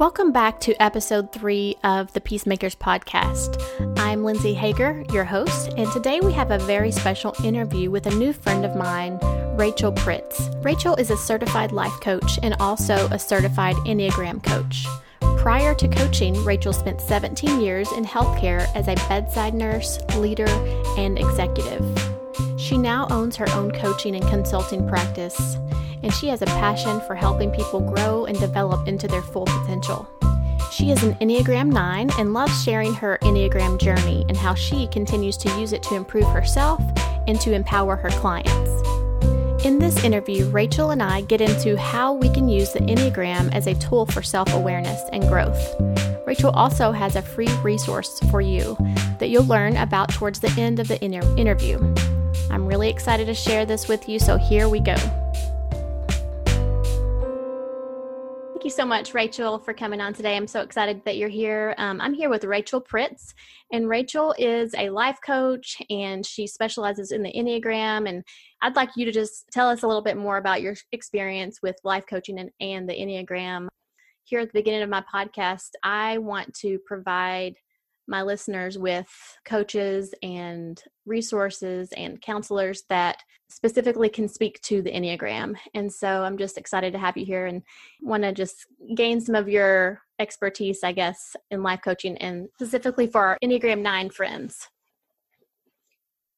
Welcome back to episode three of the Peacemakers podcast. I'm Lindsey Haeger, your host, and today we have a very special interview with a new friend of mine, Rachel Pritz. Rachel is a certified life coach and also a certified Enneagram coach. Prior to coaching, Rachel spent 17 years in healthcare as a bedside nurse, leader, and executive. She now owns her own coaching and consulting practice and she has a passion for helping people grow and develop into their full potential. She is an Enneagram 9 and loves sharing her Enneagram journey and how she continues to use it to improve herself and to empower her clients. In this interview, Rachel and I get into how we can use the Enneagram as a tool for self awareness and growth. Rachel also has a free resource for you that you'll learn about towards the end of the inter- interview. I'm really excited to share this with you, so here we go. You so much, Rachel, for coming on today. I'm so excited that you're here. Um, I'm here with Rachel Pritz, and Rachel is a life coach and she specializes in the Enneagram. And I'd like you to just tell us a little bit more about your experience with life coaching and, and the Enneagram. Here at the beginning of my podcast, I want to provide my listeners with coaches and resources and counselors that specifically can speak to the Enneagram. And so I'm just excited to have you here and want to just gain some of your expertise, I guess, in life coaching and specifically for our Enneagram 9 friends.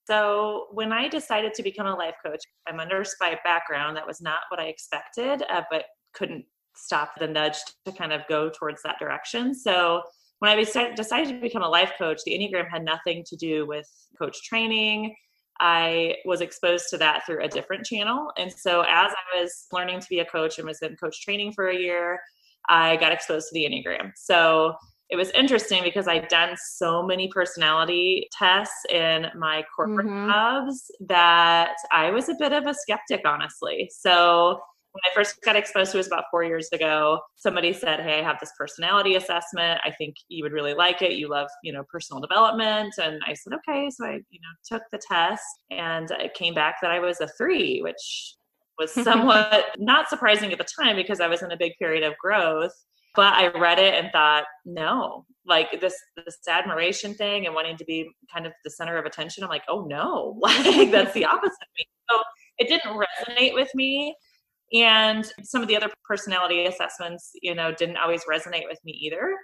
So, when I decided to become a life coach, I'm a nurse by background. That was not what I expected, uh, but couldn't stop the nudge to kind of go towards that direction. So, when I decided to become a life coach, the Enneagram had nothing to do with coach training. I was exposed to that through a different channel. And so, as I was learning to be a coach and was in coach training for a year, I got exposed to the Enneagram. So, it was interesting because I'd done so many personality tests in my corporate mm-hmm. jobs that I was a bit of a skeptic, honestly. So, when I first got exposed to it was about four years ago. Somebody said, Hey, I have this personality assessment. I think you would really like it. You love, you know, personal development. And I said, Okay. So I, you know, took the test and it came back that I was a three, which was somewhat not surprising at the time because I was in a big period of growth. But I read it and thought, no, like this this admiration thing and wanting to be kind of the center of attention. I'm like, oh no, like that's the opposite of me. So it didn't resonate with me and some of the other personality assessments you know didn't always resonate with me either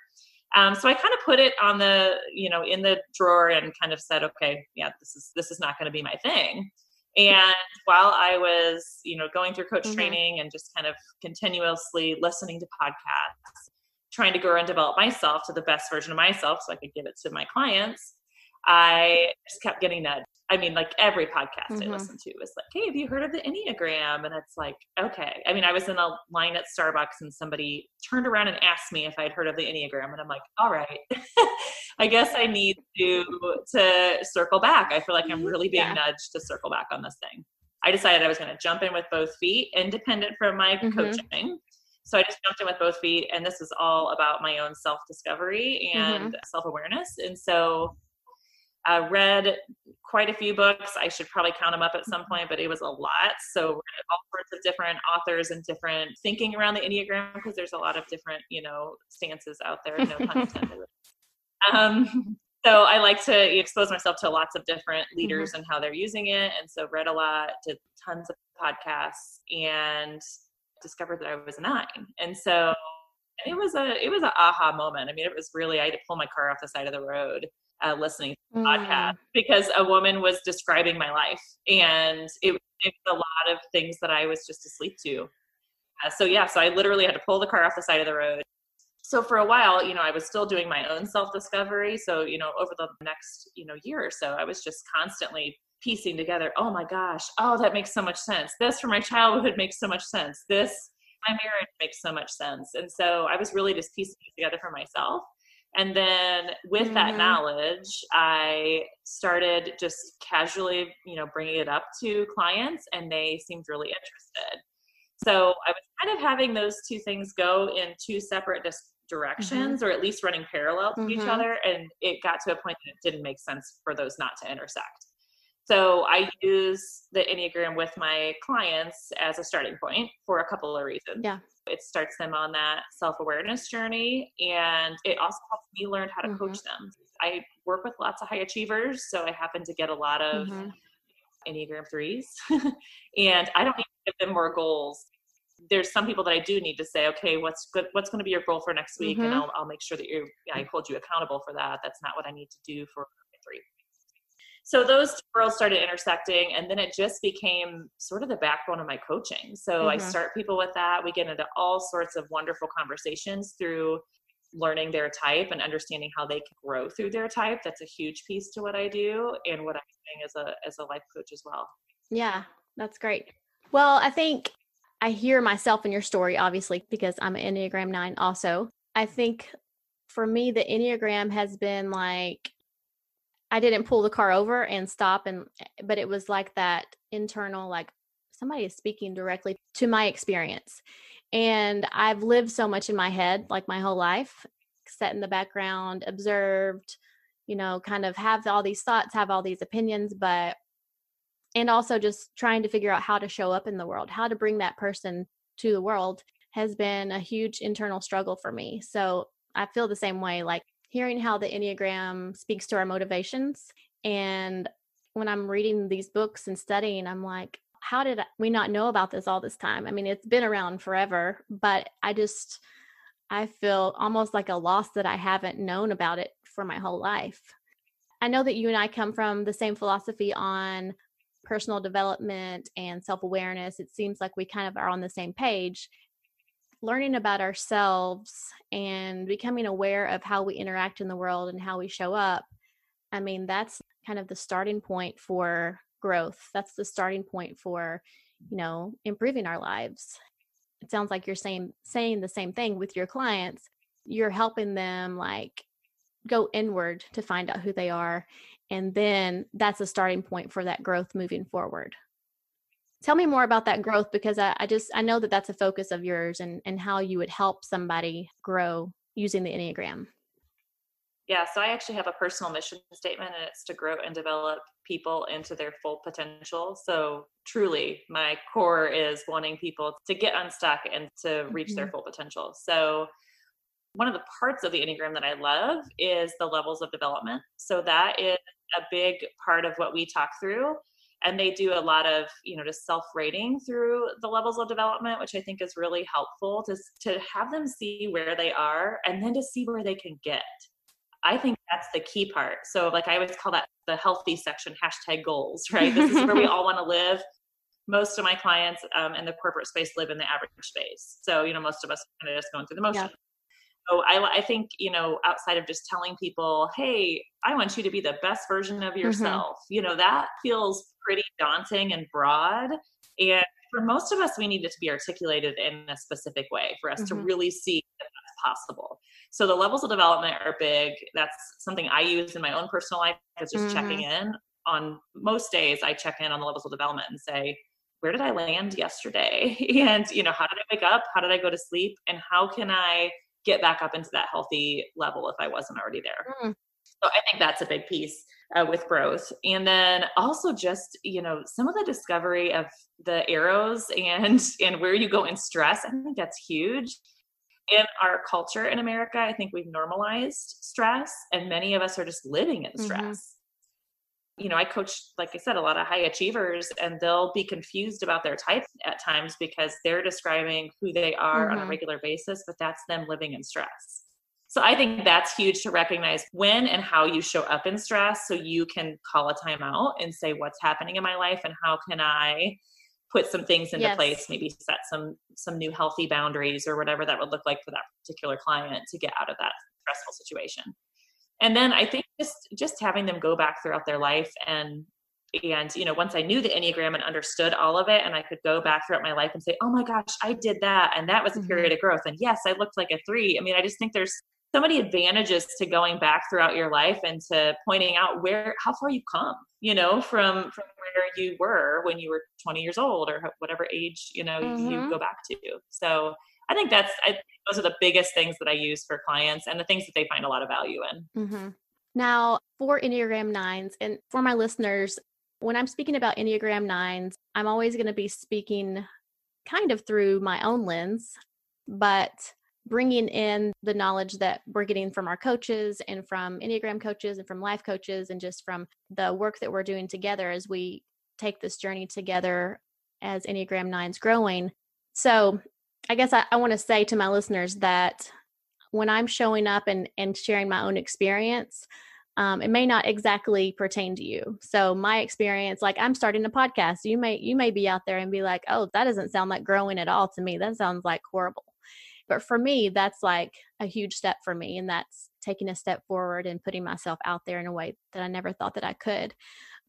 um, so i kind of put it on the you know in the drawer and kind of said okay yeah this is this is not going to be my thing and while i was you know going through coach mm-hmm. training and just kind of continuously listening to podcasts trying to grow and develop myself to the best version of myself so i could give it to my clients I just kept getting nudged. I mean, like every podcast mm-hmm. I listened to was like, "Hey, have you heard of the Enneagram?" And it's like, okay. I mean, I was in a line at Starbucks and somebody turned around and asked me if I'd heard of the Enneagram, and I'm like, "All right, I guess I need to to circle back." I feel like I'm really being yeah. nudged to circle back on this thing. I decided I was going to jump in with both feet, independent from my mm-hmm. coaching. So I just jumped in with both feet, and this is all about my own self discovery and mm-hmm. self awareness. And so uh, read quite a few books. I should probably count them up at some point, but it was a lot. So all sorts of different authors and different thinking around the Enneagram because there's a lot of different, you know, stances out there. No pun intended. um, so I like to expose myself to lots of different leaders mm-hmm. and how they're using it. And so read a lot, did tons of podcasts, and discovered that I was a nine. And so it was a it was an aha moment. I mean, it was really I had to pull my car off the side of the road uh, listening to the mm. podcast because a woman was describing my life and it, it, was a lot of things that I was just asleep to. Uh, so yeah, so I literally had to pull the car off the side of the road. So for a while, you know, I was still doing my own self-discovery. So, you know, over the next, you know, year or so, I was just constantly piecing together, oh my gosh, oh, that makes so much sense. This from my childhood makes so much sense. This, my marriage makes so much sense. And so I was really just piecing it together for myself. And then with mm-hmm. that knowledge, I started just casually, you know, bringing it up to clients and they seemed really interested. So I was kind of having those two things go in two separate dis- directions mm-hmm. or at least running parallel to mm-hmm. each other. And it got to a point that it didn't make sense for those not to intersect. So I use the Enneagram with my clients as a starting point for a couple of reasons. Yeah. It starts them on that self-awareness journey and it also helps me learn how to mm-hmm. coach them i work with lots of high achievers so i happen to get a lot of mm-hmm. enneagram threes and i don't need to give them more goals there's some people that i do need to say okay what's good what's going to be your goal for next week mm-hmm. and I'll, I'll make sure that you i hold you accountable for that that's not what i need to do for three so those two worlds started intersecting and then it just became sort of the backbone of my coaching. So mm-hmm. i start people with that. We get into all sorts of wonderful conversations through learning their type and understanding how they can grow through their type. That's a huge piece to what i do and what i'm doing as a as a life coach as well. Yeah that's great. Well i think i hear myself in your story obviously because i'm an enneagram 9 also. I think for me the enneagram has been like I didn't pull the car over and stop and eh, but it was like that internal like somebody is speaking directly to my experience. And I've lived so much in my head like my whole life, set in the background, observed, you know, kind of have all these thoughts, have all these opinions, but and also just trying to figure out how to show up in the world, how to bring that person to the world has been a huge internal struggle for me. So I feel the same way like hearing how the Enneagram speaks to our motivations. And when I'm reading these books and studying, I'm like, how did we not know about this all this time? I mean, it's been around forever, but I just, I feel almost like a loss that I haven't known about it for my whole life. I know that you and I come from the same philosophy on personal development and self awareness. It seems like we kind of are on the same page learning about ourselves and becoming aware of how we interact in the world and how we show up i mean that's kind of the starting point for growth. That's the starting point for you know improving our lives. It sounds like you're saying saying the same thing with your clients. You're helping them like go inward to find out who they are and then that's a starting point for that growth moving forward tell me more about that growth because I, I, just i know that that's a focus of yours and and how you would help somebody grow using the enneagram. Yeah so i actually have a personal mission statement and it's to grow and develop people into their full potential. So truly my core is wanting people to get unstuck and to reach mm-hmm. their full potential. So one of the parts of the enneagram that i love is the levels of development. So that is a big part of what we talk through and they do a lot of you know just self rating through the levels of development which i think is really helpful to to have them see where they are and then to see where they can get. I think that's the key part. So like i always call that the healthy section hashtag goals right? This is where we all want to live. Most of my clients um, in the corporate space live in the average space. So you know most of us kind of just going through the motion yeah so I, I think you know outside of just telling people hey i want you to be the best version of mm-hmm. yourself mm-hmm. you know that feels pretty daunting and broad and for most of us we need it to be articulated in a specific way for us mm-hmm. to really see that that's possible so the levels of development are big that's something i use in my own personal life is just mm-hmm. checking in on most days i check in on the levels of development and say where did i land yesterday and you know how did i wake up how did i go to sleep and how can i get back up into that healthy level if I wasn't already there. Mm. So I think that's a big piece uh, with growth. And then also just, you know, some of the discovery of the arrows and and where you go in stress, I think that's huge. In our culture in America, I think we've normalized stress and many of us are just living in mm-hmm. stress. Mm-hmm you know, I coach, like I said, a lot of high achievers, and they'll be confused about their type at times because they're describing who they are mm-hmm. on a mm-hmm. regular basis, but that's them living in stress. So I think that's huge to recognize when and how you show up in stress so you can call a timeout and say what's happening in my life and how can I put some things into yes. place, maybe set some some new healthy boundaries or whatever that would look like for that particular client to get out of that stressful situation and then i think just just having them go back throughout their life and and you know once i knew the enneagram and understood all of it and i could go back throughout my life and say oh my gosh i did that and that was a period mm-hmm. of growth and yes i looked like a three i mean i just think there's so many advantages to going back throughout your life and to pointing out where how far you've come you know from from where you were when you were 20 years old or whatever age you know mm-hmm. you go back to so I think that's I, those are the biggest things that I use for clients and the things that they find a lot of value in. Mm-hmm. Now, for Enneagram nines, and for my listeners, when I'm speaking about Enneagram nines, I'm always going to be speaking kind of through my own lens. but bringing in the knowledge that we're getting from our coaches and from Enneagram coaches and from life coaches and just from the work that we're doing together as we take this journey together as Enneagram 9's growing. So, I guess I, I want to say to my listeners that when I'm showing up and, and sharing my own experience, um, it may not exactly pertain to you. So my experience, like I'm starting a podcast, you may you may be out there and be like, oh, that doesn't sound like growing at all to me. That sounds like horrible. But for me, that's like a huge step for me, and that's taking a step forward and putting myself out there in a way that I never thought that I could.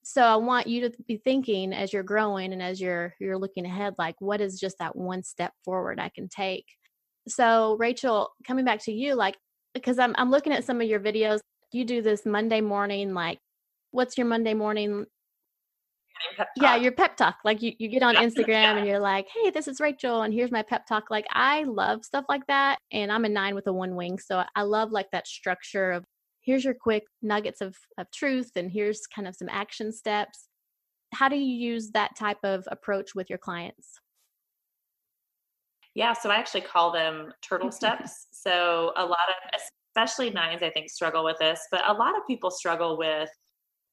So I want you to be thinking as you're growing and as you're you're looking ahead, like what is just that one step forward I can take. So Rachel, coming back to you, like because I'm I'm looking at some of your videos. You do this Monday morning, like what's your Monday morning yeah your pep talk like you, you get on instagram yeah. and you're like hey this is rachel and here's my pep talk like i love stuff like that and i'm a nine with a one wing so i love like that structure of here's your quick nuggets of, of truth and here's kind of some action steps how do you use that type of approach with your clients yeah so i actually call them turtle steps so a lot of especially nines i think struggle with this but a lot of people struggle with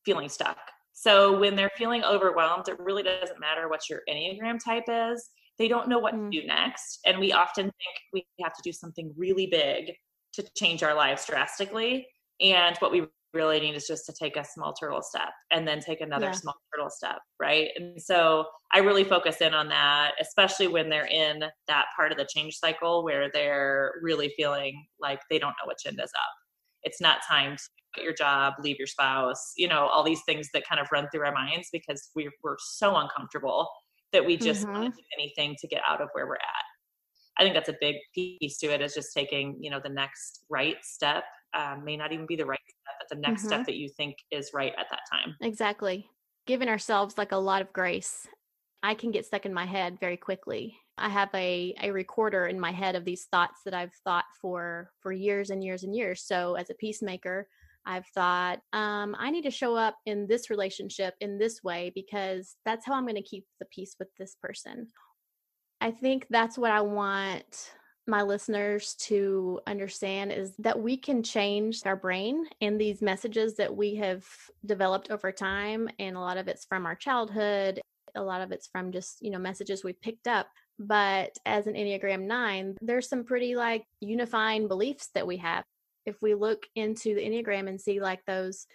feeling stuck so when they're feeling overwhelmed, it really doesn't matter what your Enneagram type is. They don't know what mm. to do next. And we often think we have to do something really big to change our lives drastically. And what we really need is just to take a small turtle step and then take another yeah. small turtle step, right? And so I really focus in on that, especially when they're in that part of the change cycle where they're really feeling like they don't know which end is up. It's not time to quit your job, leave your spouse, you know, all these things that kind of run through our minds because we, we're so uncomfortable that we just mm-hmm. want to do anything to get out of where we're at. I think that's a big piece to it is just taking, you know, the next right step. Um, may not even be the right step, but the next mm-hmm. step that you think is right at that time. Exactly. Giving ourselves like a lot of grace. I can get stuck in my head very quickly. I have a, a recorder in my head of these thoughts that I've thought for for years and years and years. So as a peacemaker, I've thought, um, I need to show up in this relationship in this way because that's how I'm going to keep the peace with this person. I think that's what I want my listeners to understand is that we can change our brain and these messages that we have developed over time and a lot of it's from our childhood a lot of it's from just you know messages we picked up. But as an enneagram 9 there's some pretty like unifying beliefs that we have. If we look into the enneagram and see like those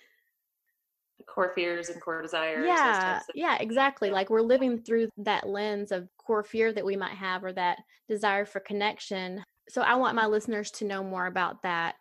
core fears and core desires yeah of- yeah exactly like we're living through that lens of core fear that we might have or that desire for connection. So i want my listeners to know more about that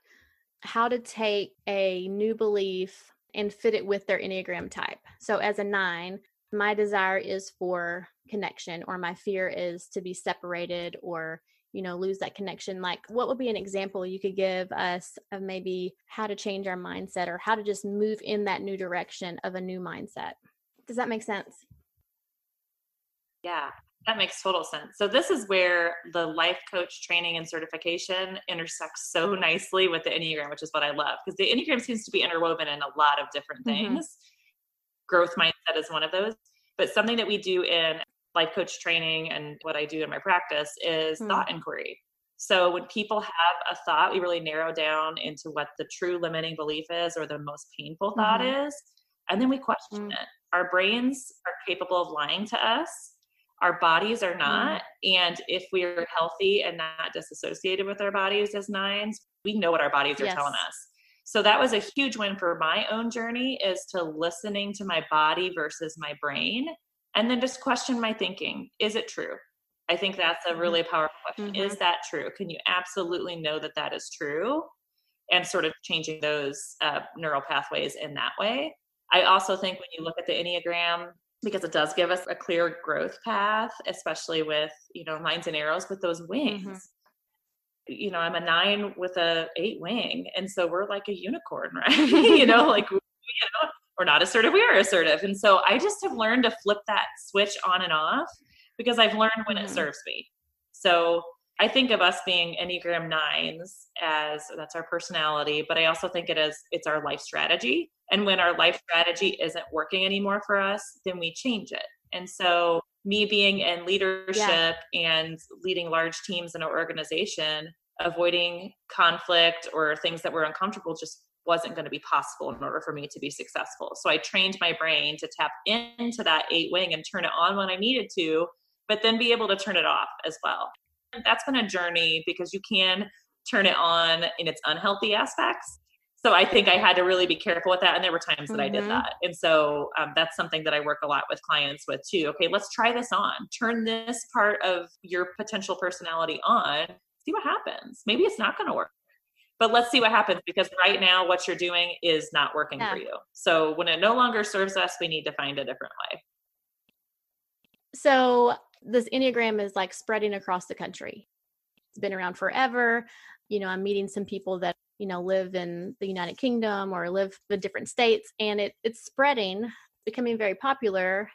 how to take a new belief and fit it with their enneagram type. So as a nine my desire is for connection or my fear is to be separated or you know lose that connection like what would be an example you could give us of maybe how to change our mindset or how to just move in that new direction of a new mindset does that make sense yeah that makes total sense so this is where the life coach training and certification intersects so nicely with the enneagram which is what i love because the enneagram seems to be interwoven in a lot of different mm-hmm. things mm-hmm. growth mindset is one of those but something that we do in life coach training and what I do in my practice is mm. thought inquiry. So when people have a thought, we really narrow down into what the true limiting belief is or the most painful thought mm-hmm. is. And then we question mm. it. Our brains are capable of lying to us. Our bodies are not. Mm. And if we're healthy and not disassociated with our bodies as nines, we know what our bodies are yes. telling us. So that was a huge win for my own journey is to listening to my body versus my brain and then just question my thinking. Is it true? I think that's a mm-hmm. really powerful question. Mm-hmm. is that true? Can you absolutely know that that is true? And sort of changing those uh, neural pathways in that way. I also think when you look at the enneagram because it does give us a clear growth path especially with you know lines and arrows with those wings. Mm-hmm. you know i'm a nine with a eight wing and so we're like a unicorn right? You know like you know we're not assertive, we are assertive. And so I just have learned to flip that switch on and off because I've learned when it mm-hmm. serves me. So I think of us being Enneagram nines as that's our personality, but I also think it is it's our life strategy. And when our life strategy isn't working anymore for us, then we change it. And so me being in leadership yeah. and leading large teams in an organization, avoiding conflict or things that were uncomfortable just wasn't going to be possible in order for me to be successful. So I trained my brain to tap into that eight wing and turn it on when I needed to, but then be able to turn it off as well. That's been a journey because you can turn it on in its unhealthy aspects. So I think I had to really be careful with that. And there were times that mm-hmm. I did mm-hmm. that. And so um, that's something that I work a lot with clients with too. Okay, let's try this on. Turn this part of your potential personality on. See what happens. Maybe it's not going to work but let's see what happens because right now what you're doing is not working yeah. for you. So when it no longer serves us, we need to find a different way. So this Enneagram is like spreading across the country. It's been around forever. You know, I'm meeting some people that, you know, live in the United Kingdom or live in different states and it it's spreading, becoming very popular.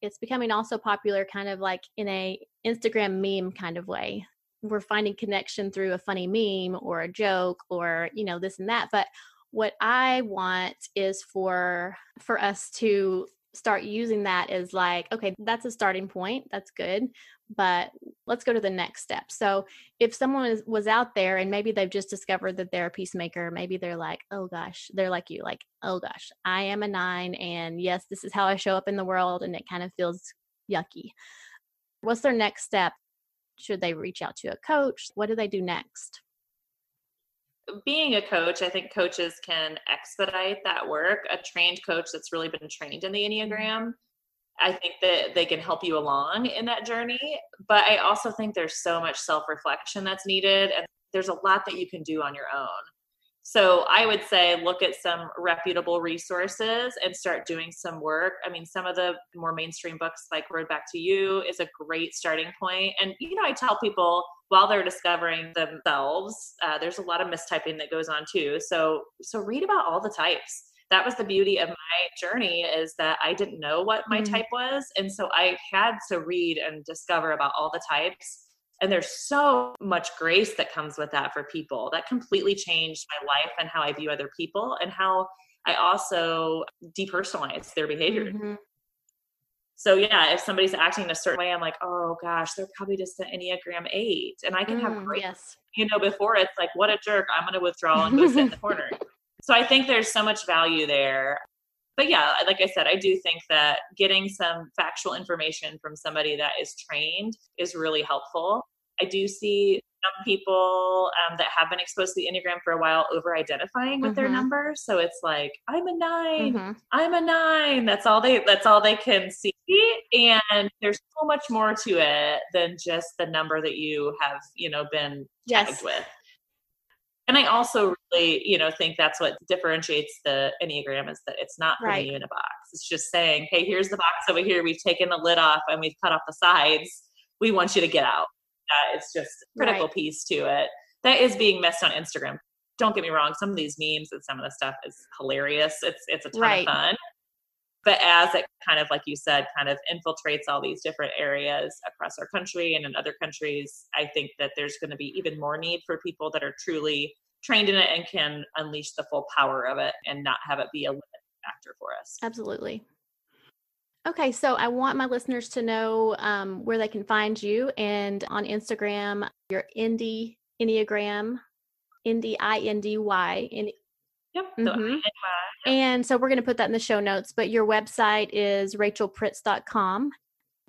It's becoming also popular kind of like in a Instagram meme kind of way we're finding connection through a funny meme or a joke or you know this and that but what i want is for for us to start using that as like okay that's a starting point that's good but let's go to the next step. So if someone is, was out there and maybe they've just discovered that they're a peacemaker maybe they're like oh gosh they're like you like oh gosh i am a nine and yes this is how i show up in the world and it kind of feels yucky. What's their next step should they reach out to a coach? What do they do next? Being a coach, I think coaches can expedite that work. A trained coach that's really been trained in the mm-hmm. Enneagram, I think that they can help you along in that journey. But I also think there's so much self reflection that's needed, and there's a lot that you can do on your own. So I would say look at some reputable resources and start doing some work. I mean, some of the more mainstream books like Road Back to You is a great starting point. And, you know, I tell people while they're discovering themselves, uh, there's a lot of mistyping that goes on too. So, so read about all the types. That was the beauty of my journey is that I didn't know what my mm-hmm. type was. And so I had to read and discover about all the types and there's so much grace that comes with that for people. That completely changed my life and how I view other people and how I also depersonalize their behavior. Mm-hmm. So yeah, if somebody's acting in a certain way, I'm like, oh gosh, they're probably just an Enneagram eight. And I can mm, have grace. yes. you know, before it's like, what a jerk, I'm gonna withdraw and go sit in the corner. So I think there's so much value there. But yeah, like I said, I do think that getting some factual information from somebody that is trained is really helpful. I do see some people um, that have been exposed to the Enneagram for a while over identifying with mm-hmm. their number. So it's like, I'm a 9 i mm-hmm. I'm a nine. That's all they that's all they can see. And there's so much more to it than just the number that you have, you know, been tagged yes. with. And I also really, you know, think that's what differentiates the Enneagram is that it's not putting right. you in a box. It's just saying, hey, here's the box over here. We've taken the lid off and we've cut off the sides. We want you to get out that it's just critical right. piece to it that is being missed on Instagram. Don't get me wrong, some of these memes and some of the stuff is hilarious. It's it's a ton right. of fun. But as it kind of like you said, kind of infiltrates all these different areas across our country and in other countries, I think that there's going to be even more need for people that are truly trained in it and can unleash the full power of it and not have it be a limiting factor for us. Absolutely. Okay, so I want my listeners to know um, where they can find you and on Instagram, your Indy Enneagram, Indy I N D Y. Yep. Mm-hmm. And so we're going to put that in the show notes, but your website is rachelpritz.com.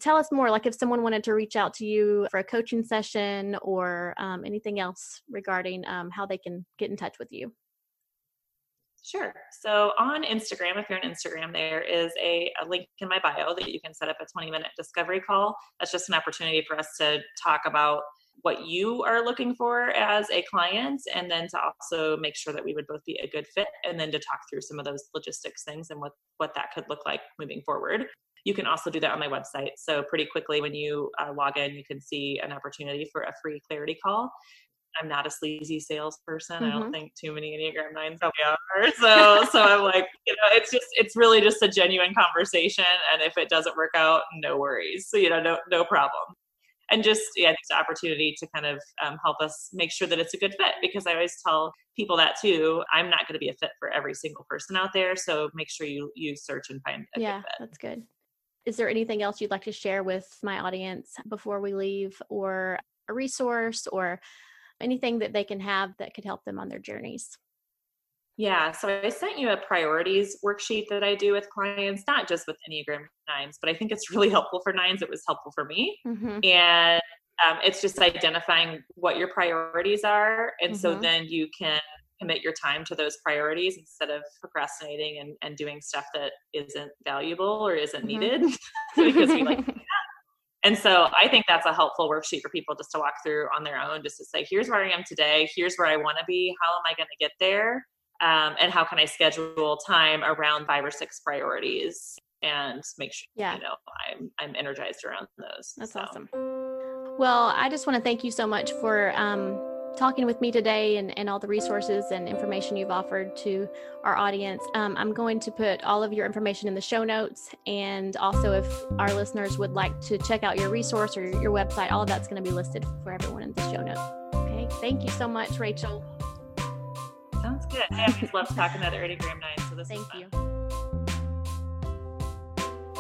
Tell us more, like if someone wanted to reach out to you for a coaching session or um, anything else regarding um, how they can get in touch with you. Sure. So on Instagram, if you're on Instagram, there is a, a, link in my bio that you can set up a 20 minute discovery call. That's just an opportunity for us to talk about what you are looking for as a client and then to also make sure that we would both be a good fit and then to talk through some of those logistics things and what what that could look like moving forward you can also do that on my website so pretty quickly when you uh, log in you can see an opportunity for a free clarity call I'm not a sleazy salesperson. Mm-hmm. I don't mm-hmm. think too many Enneagram nines probably are. So, so I'm like, you know, it's just, it's really just a genuine conversation. And if it doesn't work out, no worries. So, you know, no, no problem. And just, yeah, it's an opportunity to kind of um, help us make sure that it's a good fit because I always tell people that too. I'm not going to be a fit for every single person out there. So make sure you, you search and find a yeah, good fit. That's good. Is there anything else you'd like to share with my audience before we leave, or a resource, or anything that they can have that could help them on their journeys? Yeah, so I sent you a priorities worksheet that I do with clients, not just with Enneagram nines, but I think it's really helpful for nines. It was helpful for me. Mm-hmm. And um, it's just identifying what your priorities are. And mm-hmm. so then you can commit your time to those priorities instead of procrastinating and, and doing stuff that isn't valuable or isn't mm-hmm. needed because we like and so i think that's a helpful worksheet for people just to walk through on their own just to say here's where i am today here's where i want to be how am i going to get there um, and how can i schedule time around five or six priorities and make sure yeah. you know i'm i'm energized around those that's so. awesome well i just want to thank you so much for um, talking with me today and, and all the resources and information you've offered to our audience. Um, I'm going to put all of your information in the show notes. And also, if our listeners would like to check out your resource or your website, all of that's going to be listed for everyone in the show notes. Okay. Thank you so much, Rachel. Good. I always love talking about Enneagram 9. So this Thank you.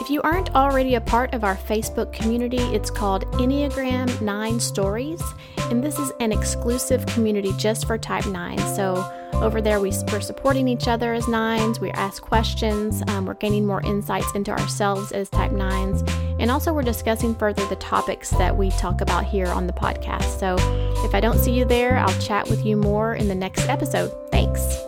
If you aren't already a part of our Facebook community, it's called Enneagram 9 Stories, and this is an exclusive community just for Type 9. So, over there, we, are supporting each other as nines, we ask questions, um, we're gaining more insights into ourselves as Type 9s, and also we're discussing further the topics that we talk about here on the podcast. So, if I don't see you there, I'll chat with you more in the next episode. Thanks.